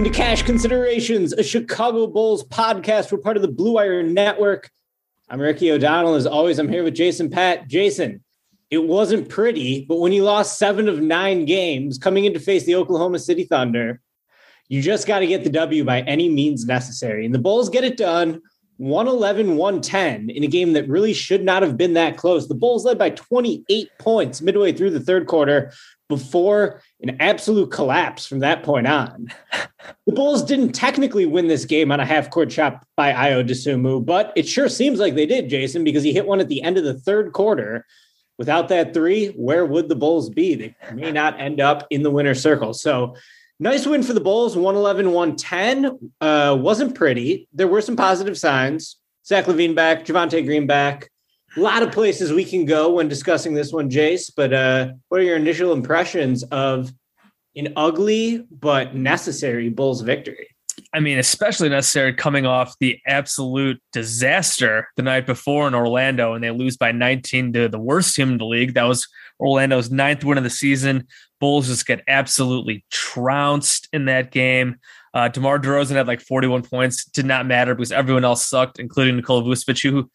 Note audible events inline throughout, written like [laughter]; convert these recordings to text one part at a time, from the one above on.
Welcome to Cash Considerations, a Chicago Bulls podcast. We're part of the Blue Wire Network. I'm Ricky O'Donnell. As always, I'm here with Jason Patt. Jason, it wasn't pretty, but when you lost seven of nine games coming in to face the Oklahoma City Thunder, you just got to get the W by any means necessary. And the Bulls get it done 111 110 in a game that really should not have been that close. The Bulls led by 28 points midway through the third quarter before an absolute collapse from that point on. [laughs] The Bulls didn't technically win this game on a half court shot by Ayo Dosunmu, but it sure seems like they did, Jason, because he hit one at the end of the third quarter. Without that three, where would the Bulls be? They may [laughs] not end up in the winner's circle. So, nice win for the Bulls 111 110. Uh, wasn't pretty. There were some positive signs. Zach LaVine back, Javonte Green back. A lot of places we can go when discussing this one, Jace. But uh, what are your initial impressions of an ugly but necessary Bulls victory? I mean, especially necessary coming off the absolute disaster the night before in Orlando, and they lose by 19 to the worst team in the league. That was Orlando's ninth win of the season. Bulls just get absolutely trounced in that game. Uh, DeMar DeRozan had like 41 points. Did not matter because everyone else sucked, including Nikola Vucevic, who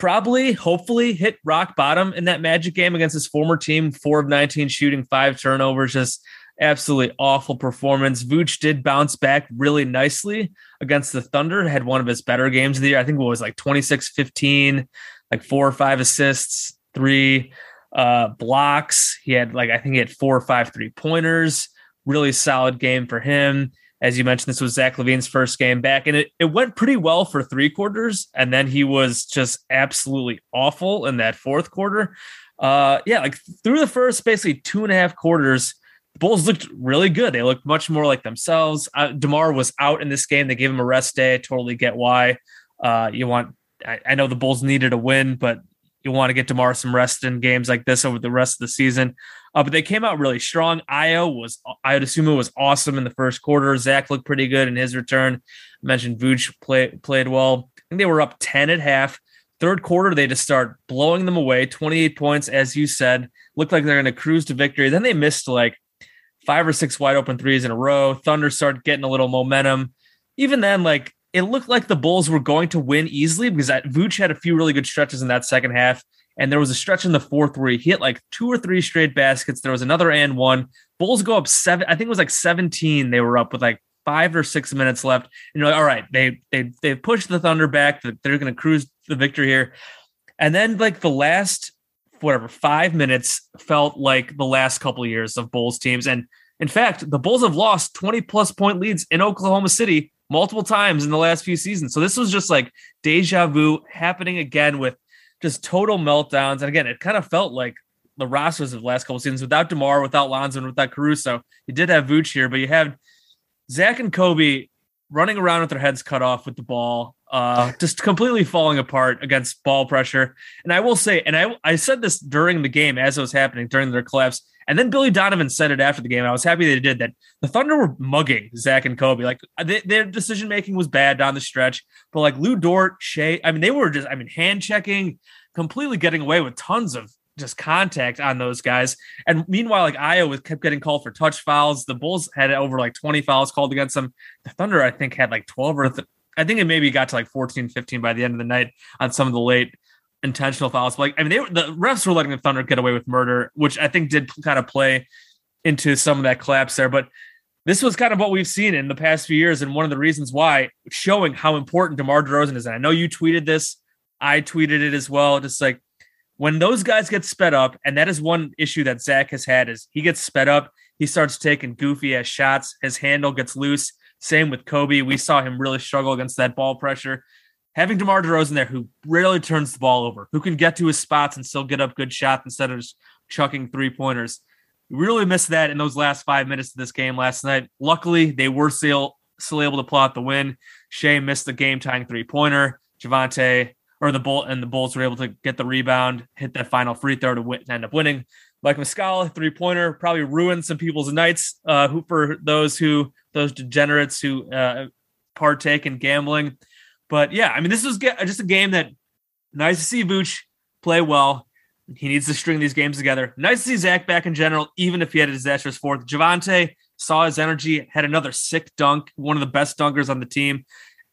probably, hopefully, hit rock bottom in that Magic game against his former team. Four of 19 shooting, five turnovers, just absolutely awful performance. Vooch did bounce back really nicely against the Thunder, had one of his better games of the year. I think it was like 26 15, like four or five assists, three uh, blocks. He had like, I think he had four or five three pointers. Really solid game for him. As you mentioned, this was Zach LaVine's first game back, and it, it went pretty well for three quarters. And then he was just absolutely awful in that fourth quarter. Uh, yeah, like through the first basically two and a half quarters, the Bulls looked really good. They looked much more like themselves. Uh, DeMar was out in this game. They gave him a rest day. I totally get why. Uh, you want, I, I know the Bulls needed a win, but you want to get DeMar some rest in games like this over the rest of the season. Uh, but they came out really strong. Ayo was, I would assume it was awesome in the first quarter. Zach looked pretty good in his return. I mentioned Vooch play, played well. I think they were up 10 at half. Third quarter, they just start blowing them away. 28 points, as you said, looked like they're going to cruise to victory. Then they missed like five or six wide open threes in a row. Thunder started getting a little momentum. Even then, like it looked like the Bulls were going to win easily because that Vooch had a few really good stretches in that second half. And there was a stretch in the fourth where he hit like two or three straight baskets. There was another and one. Bulls go up seven. I think it was like 17. They were up with like five or six minutes left. And you're like, all right, they they they pushed the Thunder back. They're to cruise the victory here. And then like the last whatever five minutes felt like the last couple of years of Bulls teams. And in fact, the Bulls have lost 20 plus point leads in Oklahoma City multiple times in the last few seasons. So this was just like deja vu happening again with just total meltdowns. And again, it kind of felt like the rosters of the last couple seasons without DeMar, without Lonzo, and without Caruso. You did have Vooch here, but you had Zach and Coby running around with their heads cut off with the ball, uh, just completely falling apart against ball pressure. And I will say, and I I said this during the game as it was happening during their collapse, and then Billy Donovan said it after the game. I was happy they did that. The Thunder were mugging Zach and Coby. Like they, their decision making was bad down the stretch, but like Lu Dort, Shai, I mean, they were just, I mean, hand checking, completely getting away with tons of just contact on those guys. And meanwhile, like Ayo was kept getting called for touch fouls. The Bulls had over like 20 fouls called against them. The Thunder, I think, had like 12 or th- I think it maybe got to like 14, 15 by the end of the night on some of the late intentional fouls. But like, I mean, they were, the refs were letting the Thunder get away with murder, which I think did kind of play into some of that collapse there. But this was kind of what we've seen in the past few years, and one of the reasons why, showing how important DeMar DeRozan is. And I know you tweeted this, I tweeted it as well. Just like when those guys get sped up, and that is one issue that Zach has had is he gets sped up, he starts taking goofy ass shots, his handle gets loose. Same with Coby. We saw him really struggle against that ball pressure having DeMar DeRozan there who rarely turns the ball over, who can get to his spots and still get up good shots instead of just chucking three pointers. Really missed that in those last five minutes of this game last night. Luckily, they were still still able to plot the win. Shai missed the game tying three pointer. Javonte or the Bull and the Bulls were able to get the rebound, hit that final free throw to, win, end up winning. Mike Muscala, three pointer, probably ruined some people's nights. Uh, who for those who those degenerates who uh, partake in gambling. But yeah, I mean, this was just a game that nice to see Vooch play well. He needs to string these games together. Nice to see Zach back in general, even if he had a disastrous fourth. Javonte saw his energy, had another sick dunk, one of the best dunkers on the team.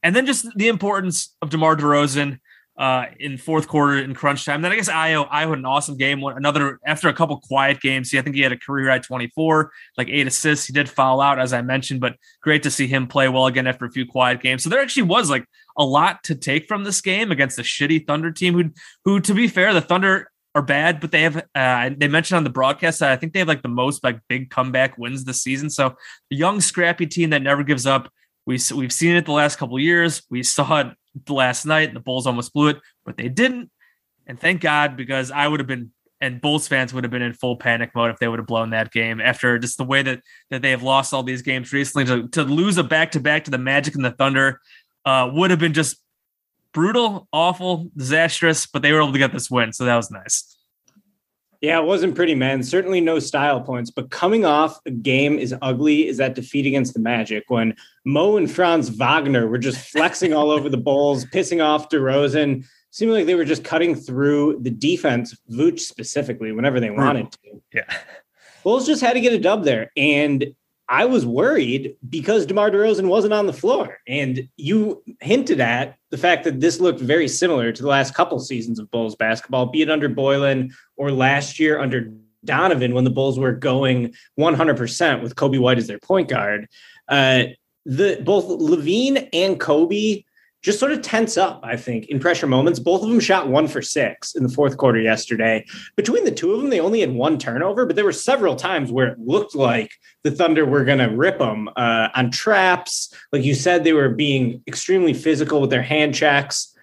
And then just the importance of DeMar DeRozan uh, in fourth quarter in crunch time. Then I guess Ayo, Ayo had an awesome game. Another after a couple quiet games, See, I think he had a career high 24, like eight assists. He did foul out, as I mentioned, but great to see him play well again after a few quiet games. So there actually was like a lot to take from this game against the shitty Thunder team who, who to be fair, the Thunder are bad, but they have uh, they mentioned on the broadcast that I think they have like the most like big comeback wins this season. So a young, scrappy team that never gives up. We we've seen it the last couple years. We saw it last night. The Bulls almost blew it, but they didn't. And thank God, because I would have been, and Bulls fans would have been in full panic mode if they would have blown that game after just the way that that they have lost all these games recently. To, to lose a back to back to the Magic and the Thunder uh, would have been just brutal, awful, disastrous, but they were able to get this win. So that was nice. Yeah, it wasn't pretty, man. Certainly no style points, but coming off a game as ugly as that defeat against the Magic when Mo and Franz Wagner were just [laughs] flexing all over the Bulls, pissing off DeRozan, seemed like they were just cutting through the defense, Vooch specifically, whenever they wanted to. Yeah. [laughs] Bulls just had to get a dub there. And I was worried because DeMar DeRozan wasn't on the floor. And you hinted at the fact that this looked very similar to the last couple seasons of Bulls basketball, be it under Boylen or last year under Donovan when the Bulls were going 100% with Coby White as their point guard. Uh, the both LaVine and Coby just sort of tense up, I think, in pressure moments. Both of them shot one for six in the fourth quarter yesterday. Between the two of them, they only had one turnover, but there were several times where it looked like the Thunder were going to rip them uh, on traps. Like you said, they were being extremely physical with their hand checks.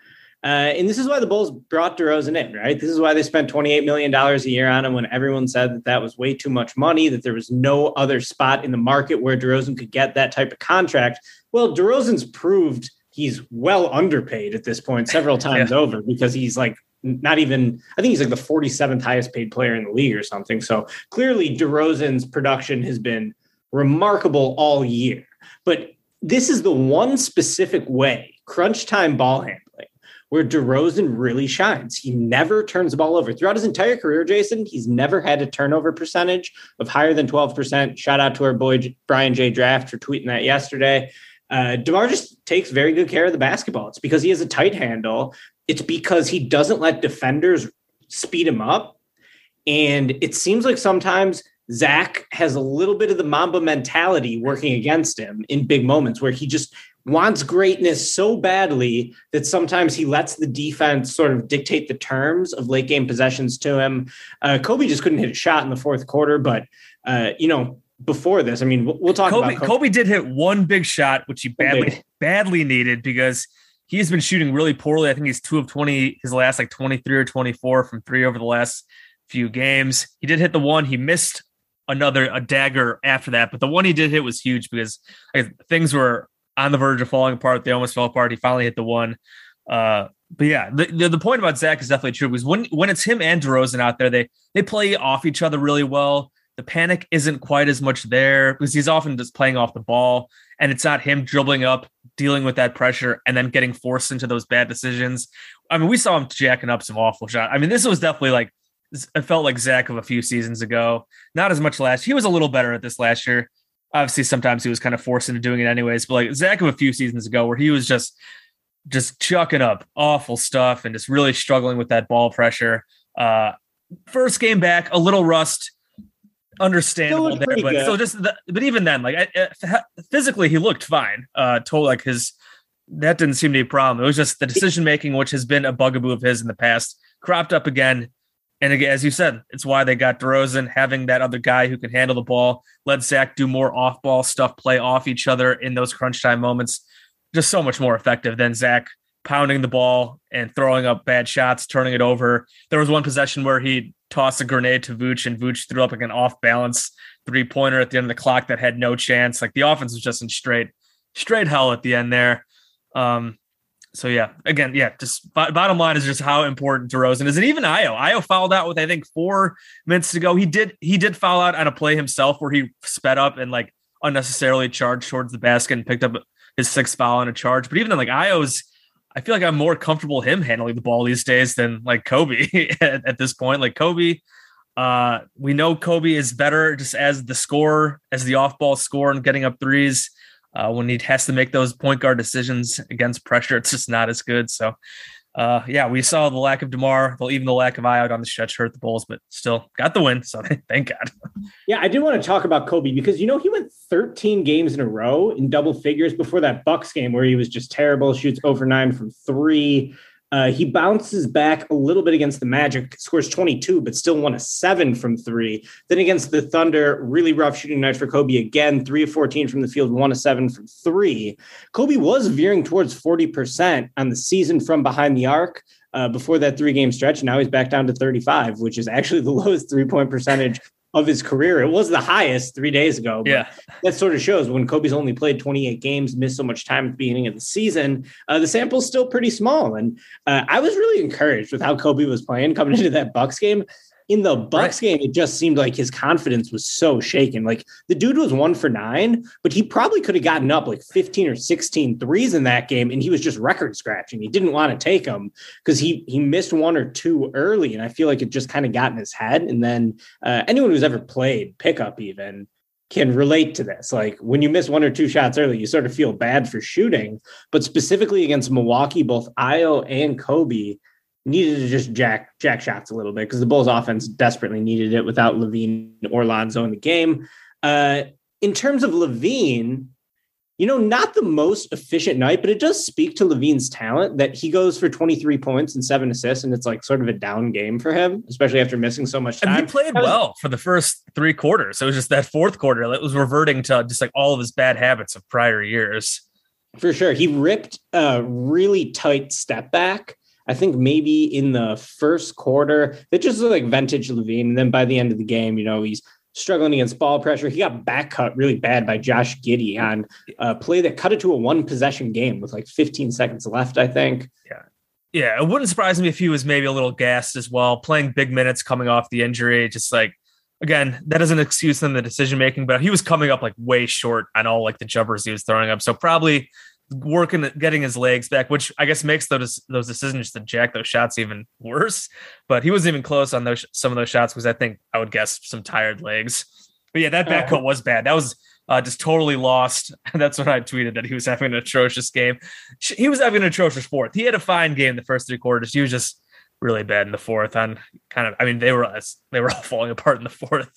Uh, and this is why the Bulls brought DeRozan in, right? This is why they spent $28 million a year on him when everyone said that that was way too much money, that there was no other spot in the market where DeRozan could get that type of contract. Well, DeRozan's proved – he's well underpaid at this point several [laughs] times yeah. over because he's like not even I think he's like the 47th highest paid player in the league or something. So clearly DeRozan's production has been remarkable all year. But this is the one specific way, crunch time ball handling, where DeRozan really shines. He never turns the ball over. Throughout his entire career, Jason, he's never had a turnover percentage of higher than 12%. Shout out to our boy Brian J. Draft for tweeting that yesterday. Uh, DeMar just takes very good care of the basketball. It's because he has a tight handle. It's because he doesn't let defenders speed him up. And it seems like sometimes Zach has a little bit of the Mamba mentality working against him in big moments where he just wants greatness so badly that sometimes he lets the defense sort of dictate the terms of late game possessions to him. Uh, Coby just couldn't hit a shot in the fourth quarter, but uh, you know, before this. I mean, we'll, talk Coby, about Coby. Coby did hit one big shot, which he badly badly needed because he's been shooting really poorly. I think he's two of twenty his last like twenty three or twenty four from three over the last few games. He did hit the one. He missed another a dagger after that, but the one he did hit was huge because like, things were on the verge of falling apart. They almost fell apart. He finally hit the one. Uh, but yeah, the, the, the point about Zach is definitely true because when when it's him and DeRozan out there, they they play off each other really well. The panic isn't quite as much there because he's often just playing off the ball, and it's not him dribbling up, dealing with that pressure, and then getting forced into those bad decisions. I mean, we saw him jacking up some awful shots. I mean, this was definitely like it felt like Zach of a few seasons ago. Not as much last. He was a little better at this last year. Obviously, sometimes he was kind of forced into doing it anyways. But like Zach of a few seasons ago, where he was just just chucking up awful stuff and just really struggling with that ball pressure. Uh, first game back, a little rust, understandable there, but so just the, but even then, like I, I, physically, he looked fine. Uh, told like his that didn't seem to be a problem. It was just the decision making, which has been a bugaboo of his in the past, cropped up again. And again, as you said, it's why they got DeRozan having that other guy who can handle the ball, let Zach do more off ball stuff, play off each other in those crunch time moments just so much more effective than Zach pounding the ball and throwing up bad shots, turning it over. There was one possession where he tossed a grenade to Vooch and Vooch threw up like an off balance three pointer at the end of the clock that had no chance. Like the offense was just in straight, straight hell at the end there. Um, so yeah, again, yeah, just b- bottom line is just how important DeRozan is, and even Ayo. Ayo fouled out with I think four minutes to go. He did he did foul out on a play himself where he sped up and like unnecessarily charged towards the basket and picked up his sixth foul on a charge. But even then, like Ayo's, I feel like I'm more comfortable him handling the ball these days than like Coby [laughs] at, at, this point. Like Coby, uh, we know Coby is better just as the scorer, as the off ball scorer and getting up threes. Uh, when he has to make those point guard decisions against pressure, it's just not as good. So uh, yeah, we saw the lack of Demar, even the lack of Ayo on the stretch hurt the Bulls, but still got the win. So [laughs] thank God. Yeah, I did want to talk about Coby because you know he went 13 games in a row in double figures before that Bucks game where he was just terrible, shoots over nine from three. Uh, he bounces back a little bit against the Magic, scores 22, but still won a seven from three. Then against the Thunder, really rough shooting night for Coby again, three of 14 from the field, one of seven from three. Coby was veering towards 40% on the season from behind the arc. Uh, before that three game stretch. Now he's back down to 35, which is actually the [laughs] lowest three point percentage of his career. It was the highest three days ago. yeah. That sort of shows when Coby's only played 28 games, missed so much time at the beginning of the season, uh, the sample's still pretty small. And uh, I was really encouraged with how Coby was playing coming [laughs] into that Bucks game in the Bucks right. game, it just seemed like his confidence was so shaken. Like the dude was one for nine, but he probably could have gotten up like 15 or 16 threes in that game, and he was just record scratching. He didn't want to take them because he he missed one or two early, and I feel like it just kind of got in his head. And then uh, anyone who's ever played pickup even can relate to this. Like when you miss one or two shots early, you sort of feel bad for shooting. But specifically against Milwaukee, both Ayo and Coby needed to just jack jack shots a little bit because the Bulls offense desperately needed it without LaVine or Lonzo in the game. Uh, in terms of LaVine, you know, not the most efficient night, but it does speak to LaVine's talent that he goes for 23 points and seven assists, and it's like sort of a down game for him, especially after missing so much time. And he played was, well for the first three quarters. It was just that fourth quarter that was reverting to just like all of his bad habits of prior years. For sure. He ripped a really tight step back I think maybe in the first quarter, they just looked like vintage LaVine. And then by the end of the game, you know, he's struggling against ball pressure. He got back cut really bad by Josh Giddey on a play that cut it to a one possession game with like 15 seconds left, I think. Yeah. Yeah. It wouldn't surprise me if he was maybe a little gassed as well, playing big minutes coming off the injury. Just like, again, that doesn't excuse them the decision making, but he was coming up like way short on all like the jumpers he was throwing up. So probably working getting his legs back, which I guess makes those those decisions to jack those shots even worse. But he wasn't even close on those some of those shots because I think I would guess some tired legs. But yeah, that backcut was bad. That was uh, just totally lost. [laughs] That's when I tweeted that he was having an atrocious game. He was having an atrocious fourth. He had a fine game the first three quarters. He was just really bad in the fourth. On kind of, I mean, they were they were all [laughs] falling apart in the fourth.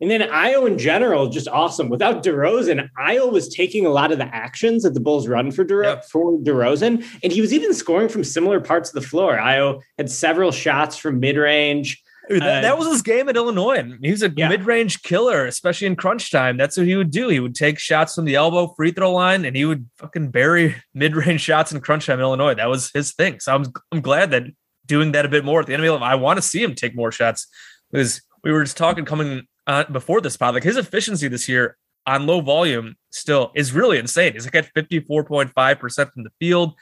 And then Ayo in general, just awesome. Without DeRozan, Ayo was taking a lot of the actions that the Bulls run for, De- yep. for DeRozan. And he was even scoring from similar parts of the floor. Ayo had several shots from mid range. That, uh, that, was his game at Illinois. He was a yeah. mid-range killer, especially in crunch time. That's what he would do. He would take shots from the elbow free throw line, and he would fucking bury [laughs] mid-range shots in crunch time. Illinois. That was his thing. So I'm I'm glad that doing that a bit more at the end of the I want to see him take more shots because we were just talking coming uh, before this pod, like his efficiency this year on low volume still is really insane. He's like at 54.5% from the field,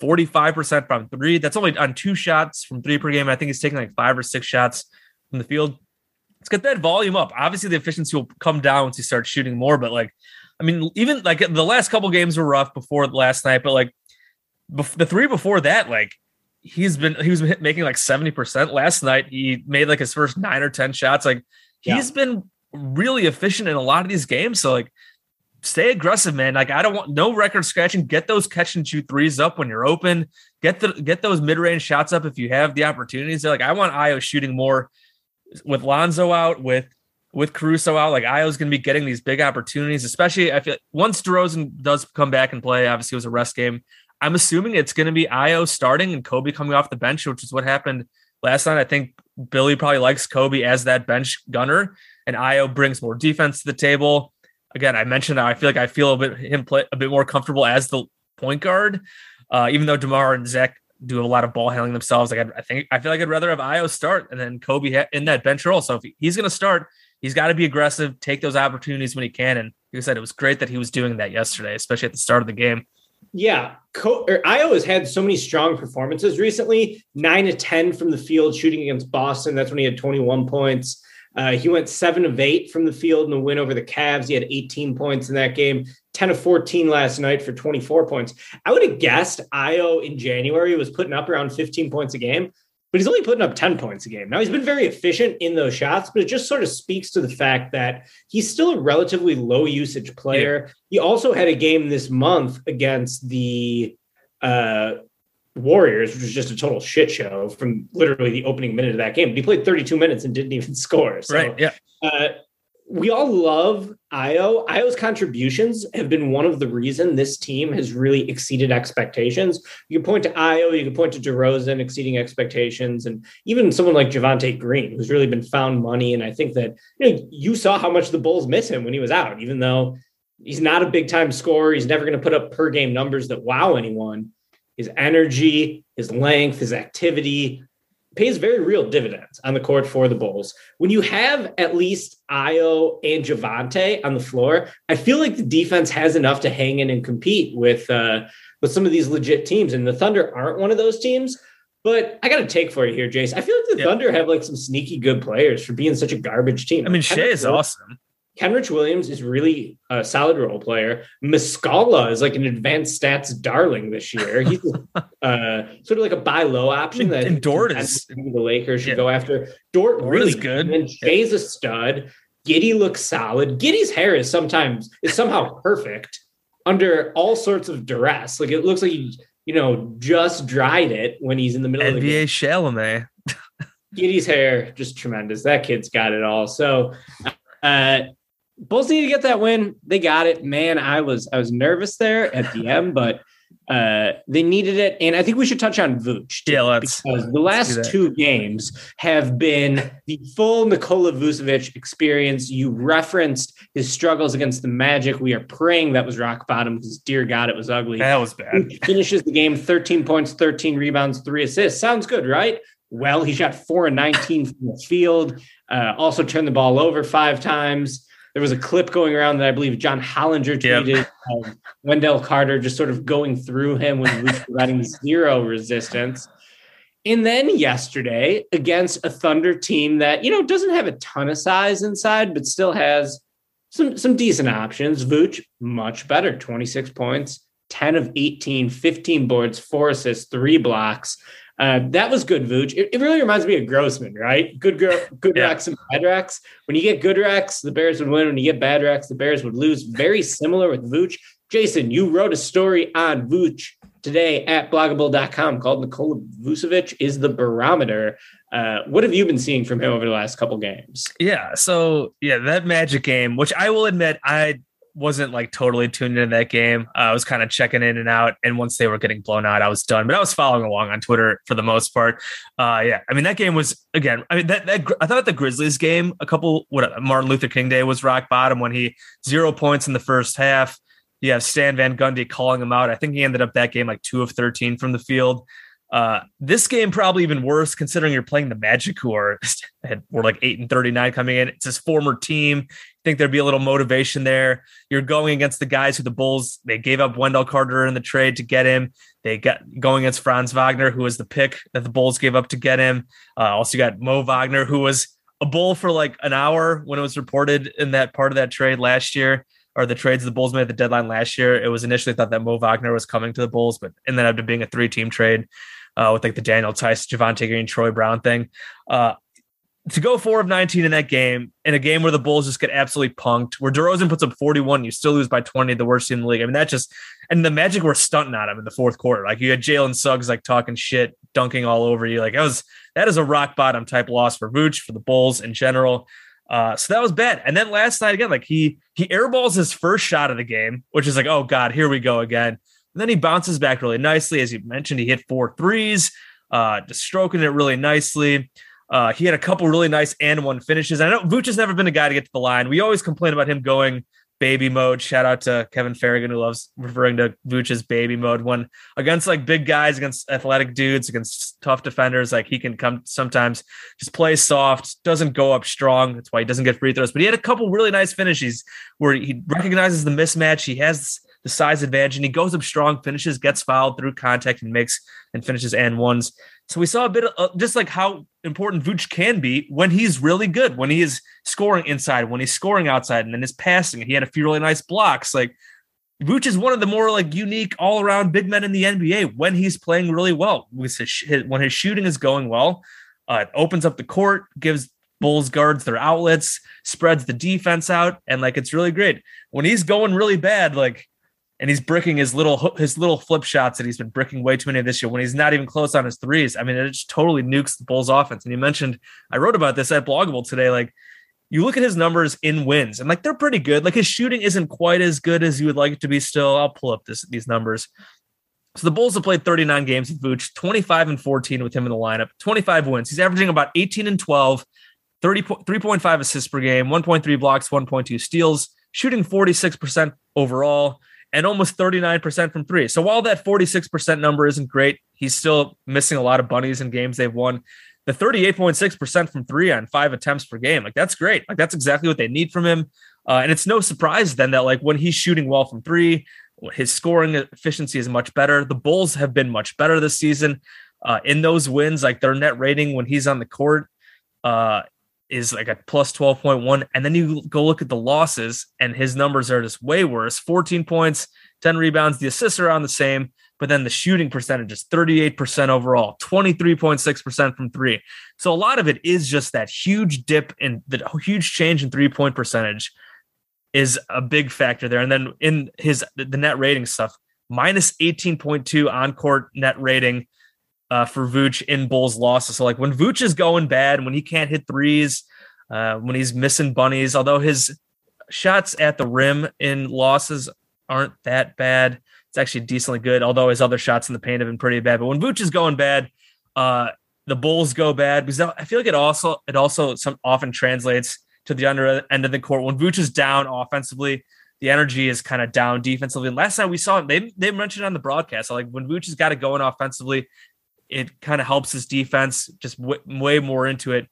45% from three. That's only on two shots from three per game. I think he's taking like five or six shots from the field. Let's get that volume up. Obviously, the efficiency will come down once he starts shooting more, but like, I mean, even like the last couple games were rough before last night, but like the three before that, like he's been he was making like 70% last night. He made like his first nine or 10 shots. Like he's yeah. been really efficient in a lot of these games. So like stay aggressive, man. Like I don't want no record scratching. Get those catch and shoot threes up when you're open. Get the get those mid range shots up if you have the opportunities. They're like I want Ayo shooting more with Lonzo out with with Caruso out. Like Ayo's going to be getting these big opportunities, especially I feel like once DeRozan does come back and play. Obviously, it was a rest game. I'm assuming it's going to be Ayo starting and Coby coming off the bench, which is what happened last night. I think Billy probably likes Coby as that bench gunner, and Ayo brings more defense to the table. Again, I mentioned I feel like I feel a bit him play a bit more comfortable as the point guard, uh, even though Demar and Zach do a lot of ball handling themselves. Like I, I think I feel like I'd rather have Ayo start and then Coby ha- in that bench role. So if he's going to start, he's got to be aggressive, take those opportunities when he can. And like I said, it was great that he was doing that yesterday, especially at the start of the game. Yeah, Co- Ayo's had so many strong performances recently. Nine to ten from the field shooting against Boston. That's when he had 21 points. Uh, he went seven of eight from the field in the win over the Cavs. He had 18 points in that game. 10 of 14 last night for 24 points. I would have guessed Ayo in January was putting up around 15 points a game but he's only putting up 10 points a game. Now he's been very efficient in those shots, but it just sort of speaks to the fact that he's still a relatively low usage player. Yeah. He also had a game this month against the uh, Warriors, which was just a total shit show from literally the opening minute of that game. But he played 32 minutes and didn't even [laughs] score. So, right. Yeah. Uh, we all love Ayo. Ayo's contributions have been one of the reason this team has really exceeded expectations. You can point to Ayo, you can point to DeRozan exceeding expectations, and even someone like Javonte Green, who's really been found money. And I think that you know you saw how much the Bulls miss him when he was out, even though he's not a big time scorer. He's never going to put up per game numbers that wow anyone. His energy, his length, his activity, pays very real dividends on the court for the Bulls. When you have at least Ayo and Javonte on the floor, I feel like the defense has enough to hang in and compete with uh, with some of these legit teams. And the Thunder aren't one of those teams. But I got to take for you here, Jace. I feel like the yep. Thunder have like some sneaky good players for being such a garbage team. I mean, Shai is awesome. Kenrich Williams is really a solid role player. Muscala is like an advanced stats darling this year. He's [laughs] uh, sort of like a buy low option that and Dort is the Lakers should yeah. go after. Dort, Dort really good. And Shai's yeah. a stud. Giddey looks solid. Giddey's hair is sometimes is somehow [laughs] perfect under all sorts of duress. Like it looks like he, you know, just dried it when he's in the middle NBA of the game. Chalamet. Giddey's hair just tremendous. That kid's got it all. So uh Bulls need to get that win. They got it. Man, I was I was nervous there at the end, [laughs] but uh, they needed it. And I think we should touch on Vooch. Too, yeah, let's, because the last two games have been the full Nikola Vucevic experience. You referenced his struggles against the Magic. We are praying that was rock bottom because, dear God, it was ugly. That was bad. He finishes the game 13 points, 13 rebounds, three assists. Sounds good, right? Well, he shot four and 19 from the field, uh, also turned the ball over five times there was a clip going around that I believe John Hollinger tweeted yep. um, Wendell Carter just sort of going through him with [laughs] providing zero resistance. And then yesterday against a Thunder team that, you know, doesn't have a ton of size inside, but still has some some decent options. Vooch, much better, 26 points, 10 of 18, 15 boards, four assists, three blocks. Uh, that was good, Vooch. It, it, really reminds me of Grossman, right? Good, good yeah. Rex and bad Rex. When you get good Rex, the Bears would win. When you get bad Rex, the Bears would lose. Very similar with Vooch. Jason, you wrote a story on Vooch today at blogabull.com called Nikola Vucevic is the barometer. Uh, what have you been seeing from him over the last couple games? Yeah. So, yeah, that magic game, which I will admit, I wasn't like totally tuned into that game. Uh, I was kind of checking in and out, and once they were getting blown out, I was done. But I was following along on Twitter for the most part. Uh, yeah, I mean that game was again. I mean that that I thought the Grizzlies game a couple what Martin Luther King Day was rock bottom when he zero points in the first half. You have Stan Van Gundy calling him out. I think he ended up that game like two of thirteen from the field. Uh, this game probably even worse considering you're playing the Magic, who are [laughs] were like eight and thirty nine coming in. It's his former team. I think there'd be a little motivation there. You're going against the guys who the Bulls they gave up Wendell Carter in the trade to get him. They got going against Franz Wagner, who was the pick that the Bulls gave up to get him. Uh, also got Mo Wagner, who was a bull for like an hour when it was reported in that part of that trade last year or the trades the Bulls made at the deadline last year. It was initially thought that Mo Wagner was coming to the Bulls, but and ended up being a three team trade uh, with like the Daniel Theis, Javonte Green, Troy Brown thing. Uh, to go four of 19 in that game, in a game where the Bulls just get absolutely punked, where DeRozan puts up 41, you still lose by 20, the worst team in the league. I mean, that just, and the Magic were stunting at him in the fourth quarter. Like you had Jalen Suggs like talking shit, dunking all over you. Like that was, that is a rock bottom type loss for Vooch, for the Bulls in general. Uh, so that was bad. And then last night again, like he he airballs his first shot of the game, which is like, oh God, here we go again. And then he bounces back really nicely. As you mentioned, he hit four threes, uh, just stroking it really nicely. Uh, he had a couple really nice and one finishes. I know Vooch has never been a guy to get to the line. We always complain about him going baby mode. Shout out to Kevin Ferrigan who loves referring to Vooch as baby mode when against like big guys, against athletic dudes, against tough defenders. Like he can come sometimes just play soft, doesn't go up strong. That's why he doesn't get free throws. But he had a couple really nice finishes where he recognizes the mismatch. He has the size advantage and he goes up strong, finishes, gets fouled through contact and makes and finishes and ones. So we saw a bit of uh, just like how important Vooch can be when he's really good, when he is scoring inside, when he's scoring outside, and then his passing. He had a few really nice blocks. Like Vooch is one of the more like unique all around big men in the NBA when he's playing really well. His, when his shooting is going well, uh, it opens up the court, gives Bulls guards their outlets, spreads the defense out, and like it's really great. When he's going really bad, like and he's bricking his little his little flip shots that he's been bricking way too many this year when he's not even close on his threes. I mean, it just totally nukes the Bulls offense. And you mentioned I wrote about this at Blog a Bull today. Like you look at his numbers in wins, and like they're pretty good. Like his shooting isn't quite as good as you would like it to be. Still, I'll pull up this these numbers. So the Bulls have played 39 games with Vooch, 25 and 14 with him in the lineup, 25 wins. He's averaging about 18 and 12, 30, 3.5 assists per game, 1.3 blocks, 1.2 steals, shooting 46% overall and almost 39% from three. So while that 46% number isn't great, he's still missing a lot of bunnies in games they've won. The 38.6% from three on five attempts per game, like that's great. Like that's exactly what they need from him. Uh, and it's no surprise then that like when he's shooting well from three, his scoring efficiency is much better. The Bulls have been much better this season. Uh, in those wins, like their net rating when he's on the court uh, is like a plus 12.1. And then you go look at the losses, and his numbers are just way worse 14 points, 10 rebounds. The assists are around the same, but then the shooting percentage is 38% overall, 23.6% from three. So a lot of it is just that huge dip in the huge change in three point percentage is a big factor there. And then in his the net rating stuff, minus 18.2 on court net rating uh, for Vooch in Bulls losses. So like when Vooch is going bad, when he can't hit threes, uh, when he's missing bunnies, although his shots at the rim in losses aren't that bad. It's actually decently good, although his other shots in the paint have been pretty bad. But when Vooch is going bad, uh, the Bulls go bad because I feel like it also it also some often translates to the under end of the court. When Vooch is down offensively, the energy is kind of down defensively. And last time we saw they they mentioned on the broadcast, like when Vooch has got it going offensively, it kind of helps his defense just w- way more into it.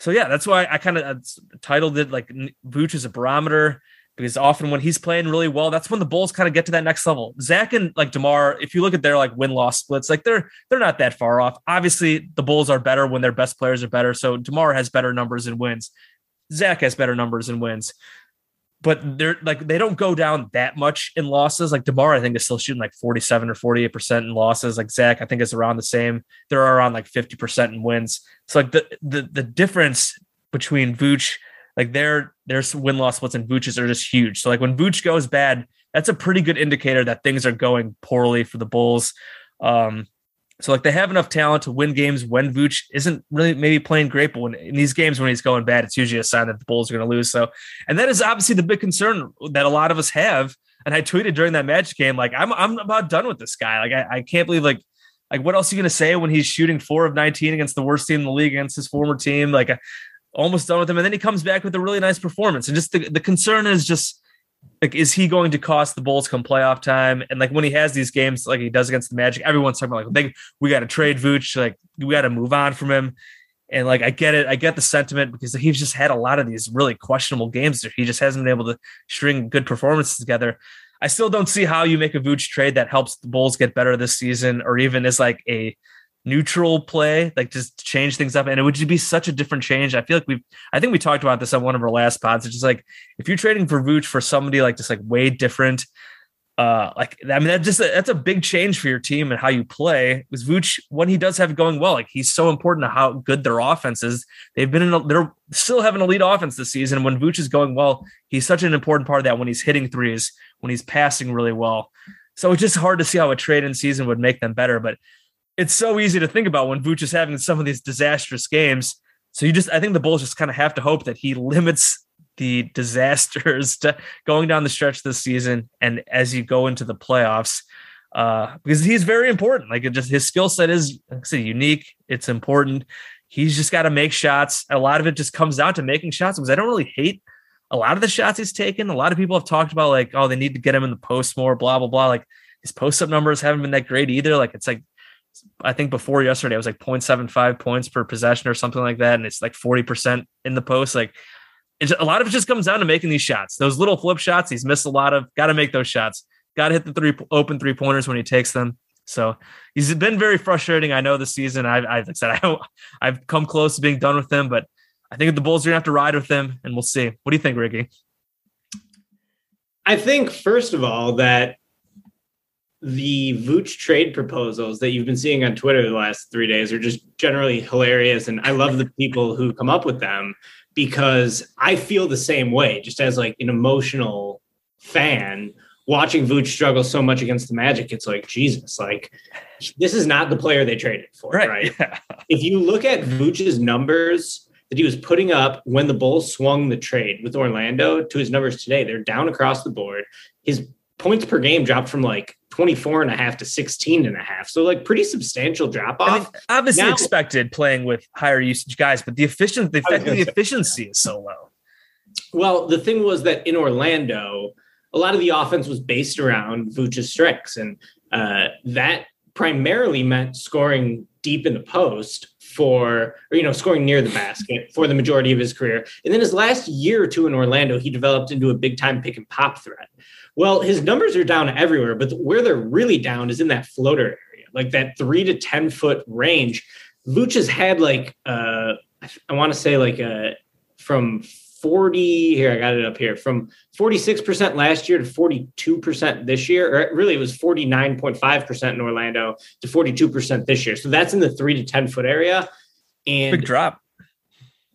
So yeah, that's why I kind of uh, titled it like Vooch is a barometer because often when he's playing really well, that's when the Bulls kind of get to that next level. Zach and like Demar, if you look at their like win loss splits, like they're they're not that far off. Obviously, the Bulls are better when their best players are better. So Demar has better numbers and wins. Zach has better numbers and wins but they're like they don't go down that much in losses. Like Demar, I think is still shooting like 47 or 48 percent in losses. Like Zach, I think is around the same. They're around like 50 percent in wins. So like the the the difference between Vooch, like their their win loss splits and Vooch's are just huge. So like when Vooch goes bad, that's a pretty good indicator that things are going poorly for the Bulls. Um, so like they have enough talent to win games when Vooch isn't really maybe playing great, but when in these games when he's going bad, it's usually a sign that the Bulls are going to lose. So, and that is obviously the big concern that a lot of us have. And I tweeted during that match game, like I'm I'm about done with this guy. Like I, I can't believe like like what else are you going to say when he's shooting four of 19 against the worst team in the league against his former team? Like almost done with him, and then he comes back with a really nice performance. And just the, the concern is just like is he going to cost the Bulls come playoff time? And like when he has these games like he does against the Magic, everyone's talking about like they, we got to trade Vooch, like we got to move on from him. And like I get it, I get the sentiment because he's just had a lot of these really questionable games. He just hasn't been able to string good performances together. I still don't see how you make a Vooch trade that helps the Bulls get better this season, or even is like a neutral play, like just change things up. And it would just be such a different change. I feel like we've, I think we talked about this on one of our last pods. It's just like if you're trading for Vooch for somebody like just like way different, uh, like I mean, that just that's a big change for your team and how you play. Because Vooch, when he does have it going well, like he's so important to how good their offense is. They've been in, a, they're still having an elite offense this season. When Vooch is going well, he's such an important part of that. When he's hitting threes, when he's passing really well, so it's just hard to see how a trade in season would make them better. But it's so easy to think about when Vooch is having some of these disastrous games. So you just, I think the Bulls just kind of have to hope that he [laughs] limits the disasters to going down the stretch this season and as you go into the playoffs, uh, because he's very important. Like it just his skill set is like I said, unique. It's important. He's just got to make shots. A lot of it just comes down to making shots because I don't really hate a lot of the shots he's taken. A lot of people have talked about like, oh, they need to get him in the post more, blah, blah, blah. Like his post up numbers haven't been that great either. Like it's like I think before yesterday, it was like 0.75 points per possession or something like that. And it's like 40% in the post. Like a lot of it just comes down to making these shots. Those little flip shots, he's missed a lot of, got to make those shots. Got to hit the three open three pointers when he takes them. So he's been very frustrating. I know this season. I've, I've said [laughs] I, I've come close to being done with him, but I think the Bulls are gonna have to ride with him, and we'll see. What do you think, Ricky? I think first of all that the Vooch trade proposals that you've been seeing on Twitter the last three days are just generally hilarious. And I love the people who come up with them because I feel the same way, just as like an emotional fan watching Vooch struggle so much against the Magic. It's like, Jesus, like this is not the player they traded for, right? right? Yeah. If you look at Vooch's numbers that he was putting up when the Bulls swung the trade with Orlando to his numbers today, they're down across the board. His points per game dropped from like 24 and a half to 16 and a half. So like pretty substantial drop off. I mean, obviously now, expected playing with higher usage guys, but the efficiency, the, the efficiency is so low. Well, the thing was that in Orlando, a lot of the offense was based around Vooch's strengths, and uh, that primarily meant scoring deep in the post for, or, you know, scoring near the basket for the majority of his career. And then his last year or two in Orlando, he developed into a big time pick and pop threat. Well, his numbers are down everywhere, but where they're really down is in that floater area, like that three to 10 foot range. Vooch has had like, uh, I want to say like uh, from 40, here, I got it up here, from 46% last year to 42% this year, or really it was 49.5% in Orlando to 42% this year. So that's in the three to 10 foot area. And big drop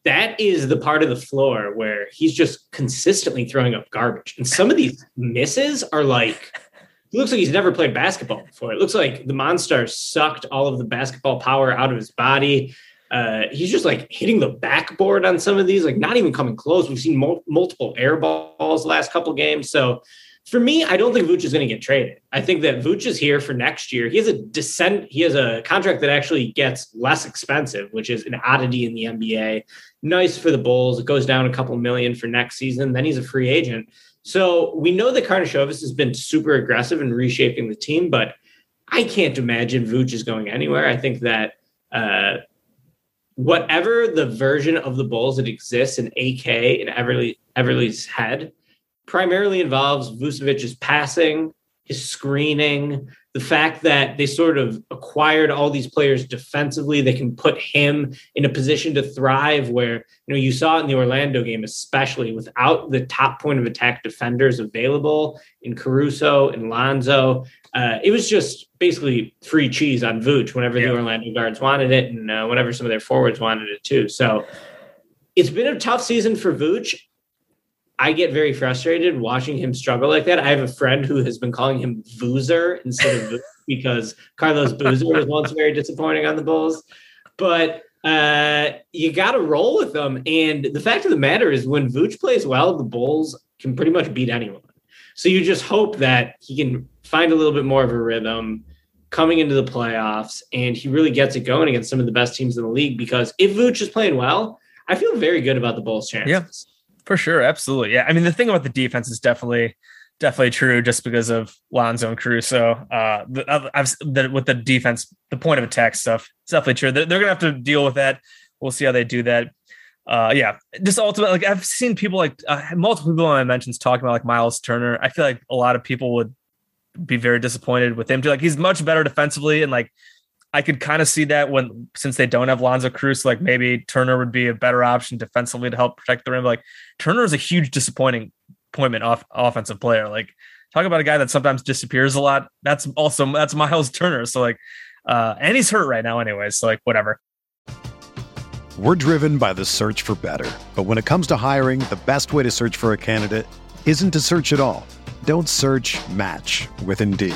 that is the part of the floor where he's just consistently throwing up garbage. And some of these misses are like, he looks like he's never played basketball before. It looks like the monster sucked all of the basketball power out of his body. Uh, he's just like hitting the backboard on some of these, like not even coming close. We've seen mul- multiple air balls last couple games. So for me, I don't think Vooch is going to get traded. I think that Vooch is here for next year. He has a descent. He has a contract that actually gets less expensive, which is an oddity in the NBA. Nice for the Bulls. It goes down a couple million for next season. Then he's a free agent. So we know that Karnisovas has been super aggressive in reshaping the team, but I can't imagine Vooch is going anywhere. I think that uh, whatever the version of the Bulls that exists in AK and Eversley Eversley's head primarily involves Vucevic's passing, his screening, the fact that they sort of acquired all these players defensively they can put him in a position to thrive where you know you saw it in the Orlando game especially without the top point of attack defenders available in Caruso and Lonzo. Uh, it was just basically free cheese on Vooch whenever yeah. the Orlando guards wanted it and uh, whenever some of their forwards wanted it too. So it's been a tough season for Vooch I get very frustrated watching him struggle like that. I have a friend who has been calling him Boozer instead of [laughs] because Carlos Boozer was once very disappointing on the Bulls. But uh, you got to roll with them. And the fact of the matter is, when Vooch plays well, the Bulls can pretty much beat anyone. So you just hope that he can find a little bit more of a rhythm coming into the playoffs and he really gets it going against some of the best teams in the league. Because if Vooch is playing well, I feel very good about the Bulls' chances. Yeah. For sure, absolutely. Yeah, I mean the thing about the defense is definitely definitely true just because of Lonzo and Caruso. Uh, the, I've the, with the defense, the point of attack stuff, it's definitely true. They're, they're gonna have to deal with that. We'll see how they do that. Uh, yeah, just ultimately, like I've seen people like uh, multiple people on my mentions talking about like Miles Turner. I feel like a lot of people would be very disappointed with him too. Like he's much better defensively, and like I could kind of see that when since they don't have Lonzo Cruz, like maybe Turner would be a better option defensively to help protect the rim. Like Turner is a huge disappointing appointment off offensive player. Like talk about a guy that sometimes disappears a lot. That's also that's Miles Turner. So like uh and he's hurt right now anyways. So like whatever. We're driven by the search for better. But when it comes to hiring, the best way to search for a candidate isn't to search at all. Don't search match with Indeed.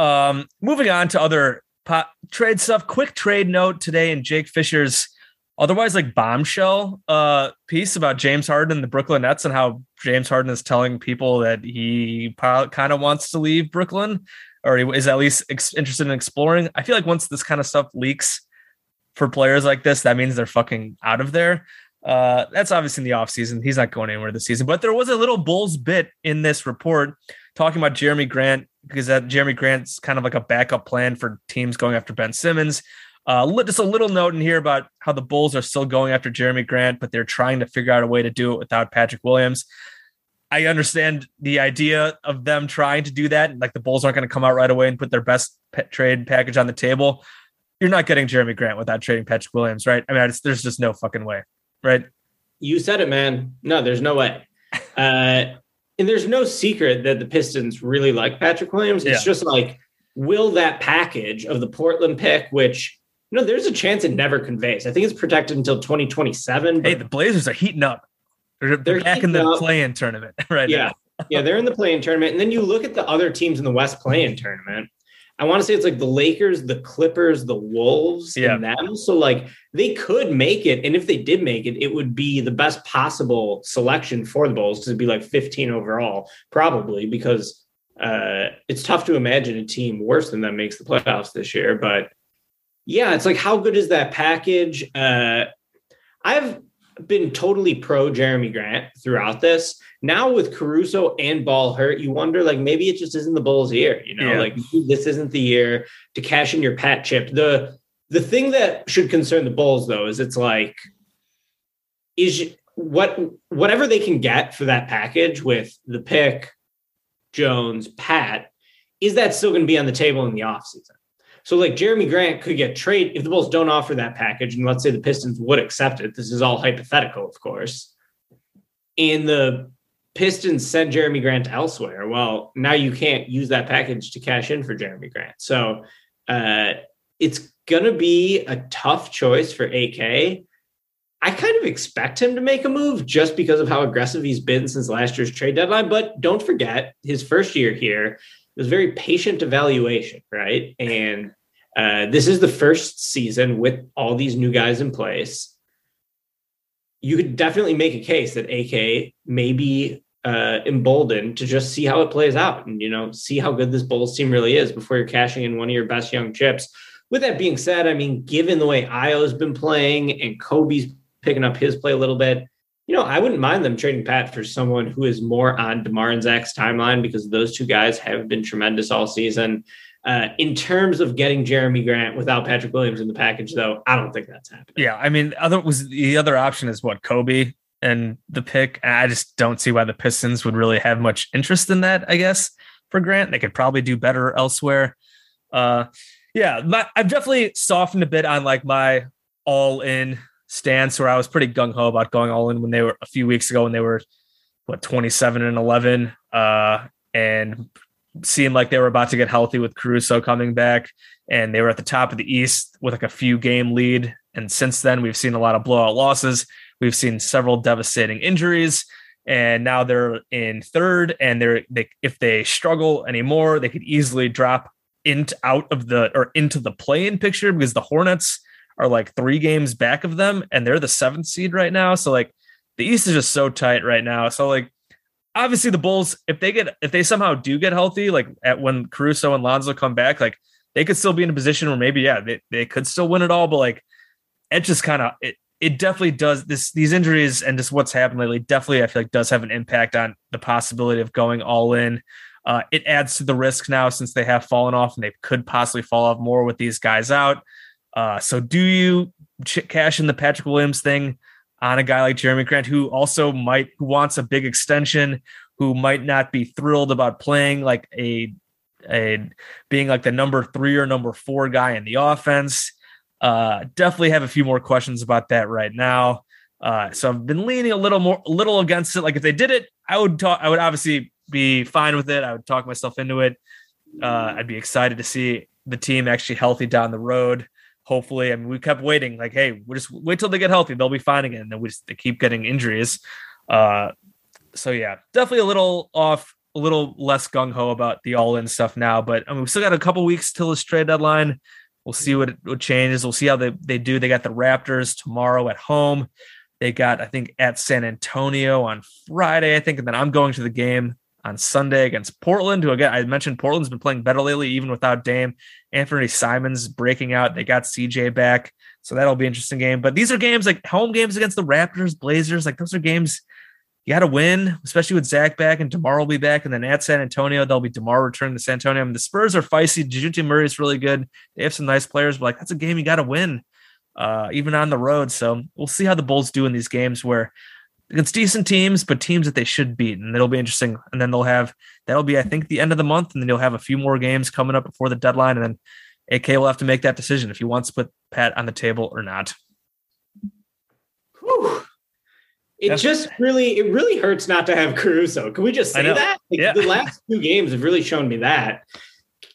Um, moving on to other trade stuff. Quick trade note today in Jake Fisher's otherwise like bombshell uh piece about James Harden and the Brooklyn Nets and how James Harden is telling people that he kind of wants to leave Brooklyn or he is at least ex- interested in exploring. I feel like once this kind of stuff leaks for players like this, that means they're fucking out of there. Uh, that's obviously in the offseason. He's not going anywhere this season, but there was a little Bulls bit in this report talking about Jerami Grant because that Jerami Grant's kind of like a backup plan for teams going after Ben Simmons. Uh, just a little note in here about how the Bulls are still going after Jerami Grant, but they're trying to figure out a way to do it without Patrick Williams. I understand the idea of them trying to do that. Like the Bulls aren't going to come out right away and put their best trade package on the table. You're not getting Jerami Grant without trading Patrick Williams, right? I mean, there's just no fucking way, right? You said it, man. No, there's no way. [laughs] Uh, and there's no secret that the Pistons really like Patrick Williams. It's yeah. just like, will that package of the Portland pick, which you know, there's a chance it never conveys. I think it's protected until 2027. Hey, the Blazers are heating up. They're, they're back in the play-in tournament [laughs] right yeah. yeah, they're in the play-in tournament. And then you look at the other teams in the West play-in tournament. I want to say it's like the Lakers, the Clippers, the Wolves, yeah. and them. So like they could make it, and if they did make it, it would be the best possible selection for the Bulls because it'd be like 15 overall, probably because uh, it's tough to imagine a team worse than them makes the playoffs this year. But yeah, it's like how good is that package? Uh, I've been totally pro Jerami Grant throughout this. Now with Caruso and Ball hurt, you wonder like maybe it just isn't the Bulls' year. You know, yeah. like this isn't the year to cash in your pat chip. The the thing that should concern the Bulls though is it's like is what whatever they can get for that package with the pick, Jones, Pat, is that still going to be on the table in the offseason? So like Jerami Grant could get traded if the Bulls don't offer that package, and let's say the Pistons would accept it. This is all hypothetical, of course. And the Pistons send Jerami Grant elsewhere. Well, now you can't use that package to cash in for Jerami Grant. So uh, it's gonna be a tough choice for AK. I kind of expect him to make a move just because of how aggressive he's been since last year's trade deadline. But don't forget, his first year here, was very patient evaluation, right? And uh, this is the first season with all these new guys in place. You could definitely make a case that AK may be uh, emboldened to just see how it plays out and you know see how good this Bulls team really is before you're cashing in one of your best young chips. With that being said, I mean, given the way Ayo's been playing and Coby's picking up his play a little bit, you know, I wouldn't mind them trading Pat for someone who is more on DeMar and Zach's timeline because those two guys have been tremendous all season. Uh, in terms of getting Jerami Grant without Patrick Williams in the package, though, I don't think that's happening. Yeah, I mean, other was the other option is what Coby and the pick. I just don't see why the Pistons would really have much interest in that. I guess for Grant, they could probably do better elsewhere. Uh, yeah, my, I've definitely softened a bit on like my all in stance where I was pretty gung ho about going all in when they were a few weeks ago when they were what 27 and 11 uh, and seemed like they were about to get healthy with Caruso coming back and they were at the top of the East with like a few game lead. And since then, we've seen a lot of blowout losses. We've seen several devastating injuries, and now they're in third. And they're they if they struggle anymore, they could easily drop into out of the or into the play-in picture because the Hornets are like three games back of them, and they're the seventh seed right now. So like the East is just so tight right now. So like obviously the Bulls, if they get if they somehow do get healthy, like at when Caruso and Lonzo come back, like they could still be in a position where maybe yeah they, they could still win it all, but like it just kind of it it definitely does this these injuries and just what's happened lately definitely I feel like does have an impact on the possibility of going all in. Uh, it adds to the risk now since they have fallen off and they could possibly fall off more with these guys out. Uh, so do you cash in the Patrick Williams thing on a guy like Jerami Grant who also might who wants a big extension, who might not be thrilled about playing like a a being like the number three or number four guy in the offense. Uh, definitely have a few more questions about that right now. Uh, so I've been leaning a little more, a little against it. Like if they did it, I would talk. I would obviously be fine with it. I would talk myself into it. Uh, I'd be excited to see the team actually healthy down the road. Hopefully, I mean, we kept waiting. Like, hey, we just wait till they get healthy; they'll be fine again. And then we just they keep getting injuries. Uh, so yeah, definitely a little off, a little less gung ho about the all in stuff now. But I mean, we still got a couple weeks till this trade deadline. We'll see what, what changes. We'll see how they, they do. They got the Raptors tomorrow at home. They got, I think, at San Antonio on Friday, I think. And then I'm going to the game on Sunday against Portland, who again, I mentioned Portland's been playing better lately, even without Dame. Anthony Simons breaking out. They got CJ back. So that'll be interesting game. But these are games like home games against the Raptors, Blazers. Like those are games you got to win, especially with Zach back and DeMar will be back. And then at San Antonio, they'll be DeMar returning to San Antonio. I mean, the Spurs are feisty. Dejounte Murray is really good. They have some nice players, but like that's a game you got to win, uh, even on the road. So we'll see how the Bulls do in these games where against decent teams, but teams that they should beat. And it'll be interesting. And then they'll have that'll be, I think, the end of the month. And then you'll have a few more games coming up before the deadline. And then AK will have to make that decision if he wants to put Pat on the table or not. Whew. It That's, just really, it really hurts not to have Caruso. Can we just say that? Like, yeah. The last two games have really shown me that.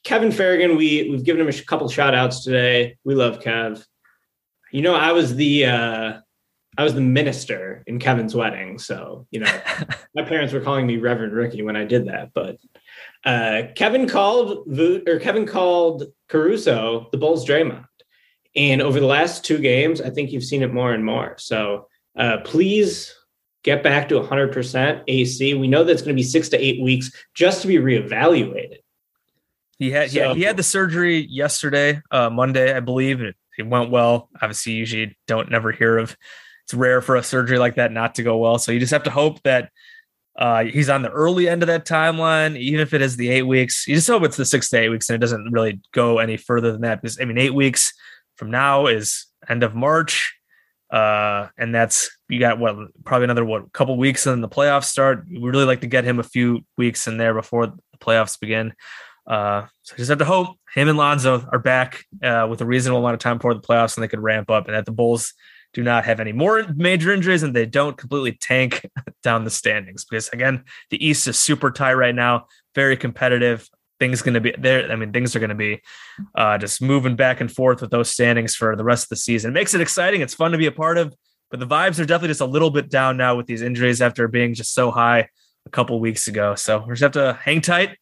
Kevin Ferrigan, we we've given him a couple shout outs today. We love Kev. You know, I was the uh I was the minister in Kevin's wedding. So, you know, [laughs] my parents were calling me Reverend Ricky when I did that. But uh Kevin called or Kevin called Caruso the Bulls Draymond. And over the last two games, I think you've seen it more and more. So uh, please get back to 100% AC. We know that's going to be six to eight weeks just to be reevaluated. He had so, yeah, he had the surgery yesterday, uh, Monday, I believe. It, it went well. Obviously, you usually don't never hear of. It's rare for a surgery like that not to go well. So you just have to hope that uh, he's on the early end of that timeline, even if it is the eight weeks. You just hope it's the six to eight weeks and it doesn't really go any further than that. Because I mean, eight weeks from now is end of March. Uh, and that's you got what probably another what couple weeks and then the playoffs start. We really like to get him a few weeks in there before the playoffs begin. Uh, so just have to hope him and Lonzo are back uh, with a reasonable amount of time before the playoffs and they could ramp up, and that the Bulls do not have any more major injuries and they don't completely tank [laughs] down the standings because again the East is super tight right now, very competitive things going to be there. I mean, things are going to be uh, just moving back and forth with those standings for the rest of the season. It makes it exciting. It's fun to be a part of, but the vibes are definitely just a little bit down now with these injuries after being just so high a couple weeks ago. So we just have to hang tight.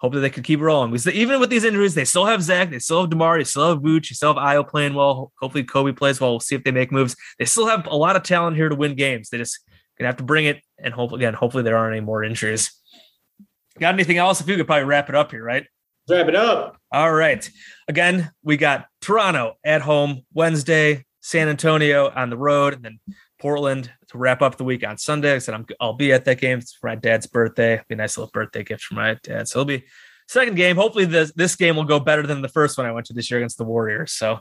Hope that they could keep rolling because even with these injuries, they still have Zach, they still have DeMar, they still have Vooch, they still have Ayo playing well. Hopefully, Coby plays well. We'll see if they make moves. They still have a lot of talent here to win games. They just gonna have to bring it, and hope again. Hopefully, there aren't any more injuries. Got anything else? If you could probably wrap it up here, right? Wrap it up. All right. Again, we got Toronto at home Wednesday, San Antonio on the road, and then Portland to wrap up the week on Sunday. I said i will be at that game. It's for my dad's birthday. It'll be a nice little birthday gift for my dad. So it'll be second game. Hopefully this this game will go better than the first one I went to this year against the Warriors. So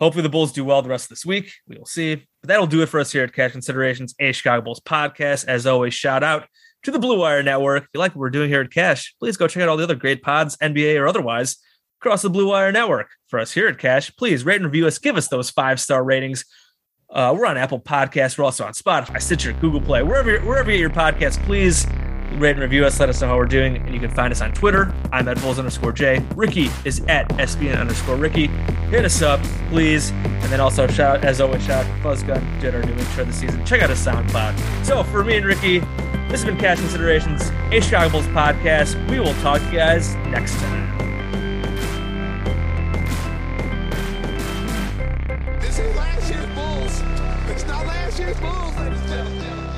hopefully the Bulls do well the rest of this week. We will see. But that'll do it for us here at Cash Considerations, a Chicago Bulls podcast. As always, shout out to the Blue Wire Network. If you like what we're doing here at Cash, please go check out all the other great pods, NBA or otherwise, across the Blue Wire Network. For us here at Cash, please rate and review us. Give us those five star ratings. Uh, we're on Apple Podcasts. We're also on Spotify, Stitcher, Google Play, wherever wherever you get your podcasts. Please rate and review us. Let us know how we're doing. And you can find us on Twitter. I'm at Bulls underscore J. Ricky is at SBN underscore Ricky. Hit us up, please. And then also shout, out, as always, shout out Fuzzgun, did our new intro this season. Check out his SoundCloud. So for me and Ricky, this has been Cash Considerations, a Chicago Bulls podcast. We will talk to you guys next time. Bulls, ladies and gentlemen.